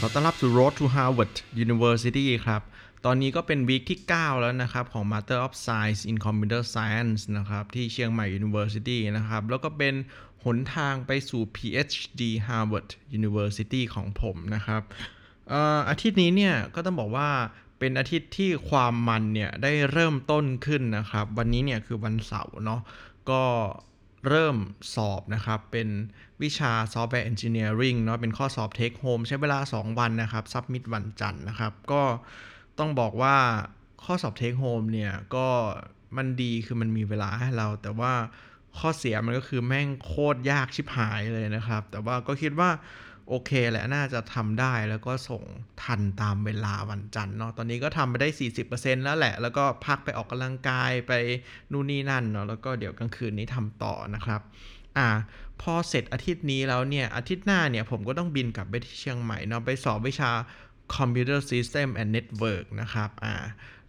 ขอต้อนรับสู่ Road to Harvard University ครับ ตอนนี้ก็เป็นวีคที่ 9 แล้วนะครับ ของ Master of Science in Computer Science นะครับ ที่เชียงใหม่ University นะครับ แล้วก็เป็นหนทางไปสู่ PhD Harvard University ของผมนะครับอาทิตย์นี้เนี่ย ก็ต้องบอกว่าเป็นอาทิตย์ที่ความมันเนี่ย ได้เริ่มต้นขึ้นนะครับ วันนี้เนี่ยคือวันเสาร์เนาะก็ เริ่มสอบนะครับ เป็นวิชา Software Engineering เนาะเป็นข้อสอบ Take Home ใช้เวลา 2 วันนะครับซับมิดวันจันทร์นะครับ ก็ต้องบอกว่าข้อสอบ Take Home เนี่ย ก็มันดีคือมันมีเวลาให้เรา แต่ว่าข้อเสียมันก็คือแม่งโคตรยากชิบหายเลยนะครับ แต่ว่าก็คิดว่า โอเคแหละน่าจะทำได้แล้วก็ส่งทันตามเวลาวันจันทร์เนาะตอนนี้ก็ทำไปได้ 40%แล้วแหละ แล้วก็พักไปออกกำลังกายไปนู่นนี่นั่นเนาะแล้วก็เดี๋ยวกลางคืนนี้ทำต่อนะครับอ่าพอเสร็จอาทิตย์นี้แล้วเนี่ย อาทิตย์หน้าเนี่ยผมก็ต้องบินกลับไปที่เชียงใหม่เนาะไปสอบวิชา Computer System and Network นะครับอ่า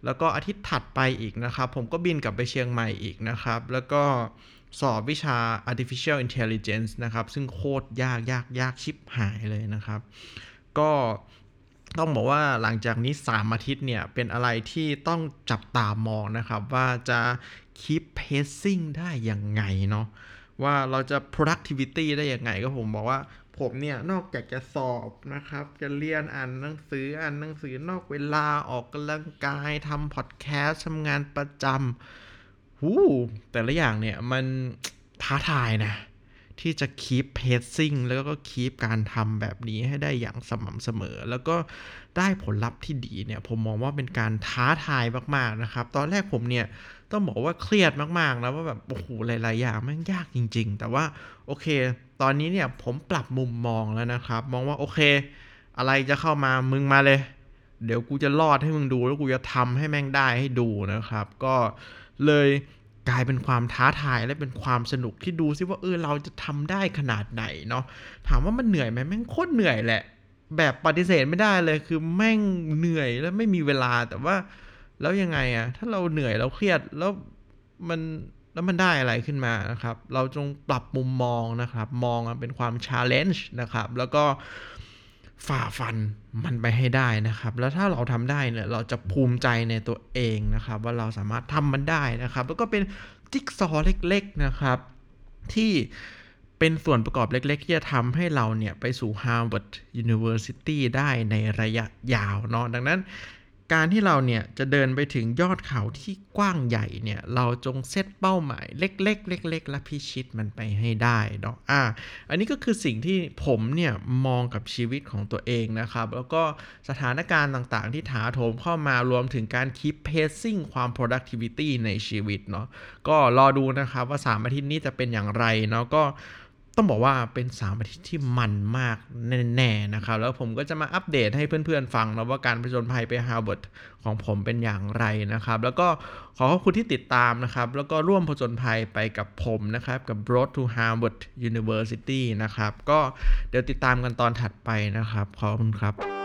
แล้วก็อาทิตย์ถัดไปอีกนะครับ ผมก็บินกลับไปเชียงใหม่อีกนะครับ แล้วก็ สอบวิชา artificial intelligence นะครับ ซึ่งโคตรยากยากยากชิบหายเลยนะครับ ก็ต้องบอกว่าหลังจากนี้ 3 อาทิตย์เนี่ย เป็นอะไรที่ต้องจับตามองนะครับ ว่าจะ keep pacing ได้ยังไงเนาะว่าเราจะ productivity ได้ยังไงก็ผมบอกว่าผมเนี่ยนอกจากจะสอบนะครับ จะเรียนอ่านหนังสืออ่านหนังสือนอกเวลาออกกำลังกายทำพอดแคสต์ทำงานประจำ หูแต่ละอย่างเนี่ยมันท้าทายนะ ที่จะ keep pacing แล้วก็ keep การทำแบบนี้ให้ได้อย่างสม่ำเสมอ แล้วก็ได้ผลลัพธ์ที่ดีเนี่ย ผมมองว่าเป็นการท้าทายมากๆนะครับ ตอนแรกผมเนี่ยต้องบอกว่าเครียดมากๆนะว่าแบบโอ้โหหลายๆอย่างม่งยากจริง ๆ แต่ว่าโอเค ตอนนี้เนี่ยผมปรับมุมมองแล้วนะครับ มองว่าโอเค อะไรจะเข้ามามึงมาเลย เดี๋ยวกูจะรอดให้มึงดู แล้วกูจะทำให้แม่งได้ให้ดูนะครับ ก็เลยกลายเป็นความท้าทายและเป็นความสนุกที่ดูซิว่าเออเราจะทำได้ขนาดไหนเนาะถามว่ามันเหนื่อยไหมแม่งโคตรเหนื่อยแหละ แบบปฏิเสธไม่ได้เลยคือแม่งเหนื่อยแล้วไม่มีเวลาแต่ว่าแล้วยังไงอะถ้าเราเหนื่อยเราเครียดแล้วมันแล้วมันได้อะไรขึ้นมานะครับ เราจงปรับมุมมองนะครับ มองเป็นความ challenge นะครับ แล้วก็ ฝ่าฟันมันไปให้ได้นะครับ แล้วถ้าเราทำได้เนี่ยเราจะภูมิใจในตัวเองนะครับ ว่าเราสามารถทำมันได้นะครับ แล้วก็เป็นจิ๊กซอว์เล็กๆนะครับ ที่เป็นส่วนประกอบเล็ก ๆ ที่จะทำให้เราเนี่ยไปสู่ Harvard University ได้ในระยะยาวเนาะดังนั้น การที่เราเนี่ยจะเดินไปถึงยอดเขาที่กว้างใหญ่เนี่ยเราจงเซตเป้าหมายเล็ก ๆ เล็ก ๆ และพิชิตมันไปให้ได้เนาะอ่า อันนี้ก็คือสิ่งที่ผมเนี่ยมองกับชีวิตของตัวเองนะครับ แล้วก็สถานการณ์ต่างๆ ที่ถาโถมเข้ามารวมถึงการ keep pacing ความ productivity ในชีวิตเนาะก็รอดูนะครับว่า 3 อาทิตย์นี้จะเป็นอย่างไรเนาะก็ ต้องบอกว่าเป็น3อาทิตย์ที่มันมากแน่ๆนะครับ แล้วผมก็จะมาอัปเดตให้เพื่อนๆฟังนะว่าการผจญภัยไปฮาร์วาร์ดของผมเป็นอย่างไรนะครับ แล้วก็ขอขอบคุณที่ติดตามนะครับ แล้วก็ร่วมผจญภัยไปกับผมนะครับ กับ Road to Harvard University นะครับ ก็เดี๋ยวติดตามกันตอนถัดไปนะครับ ขอบคุณครับ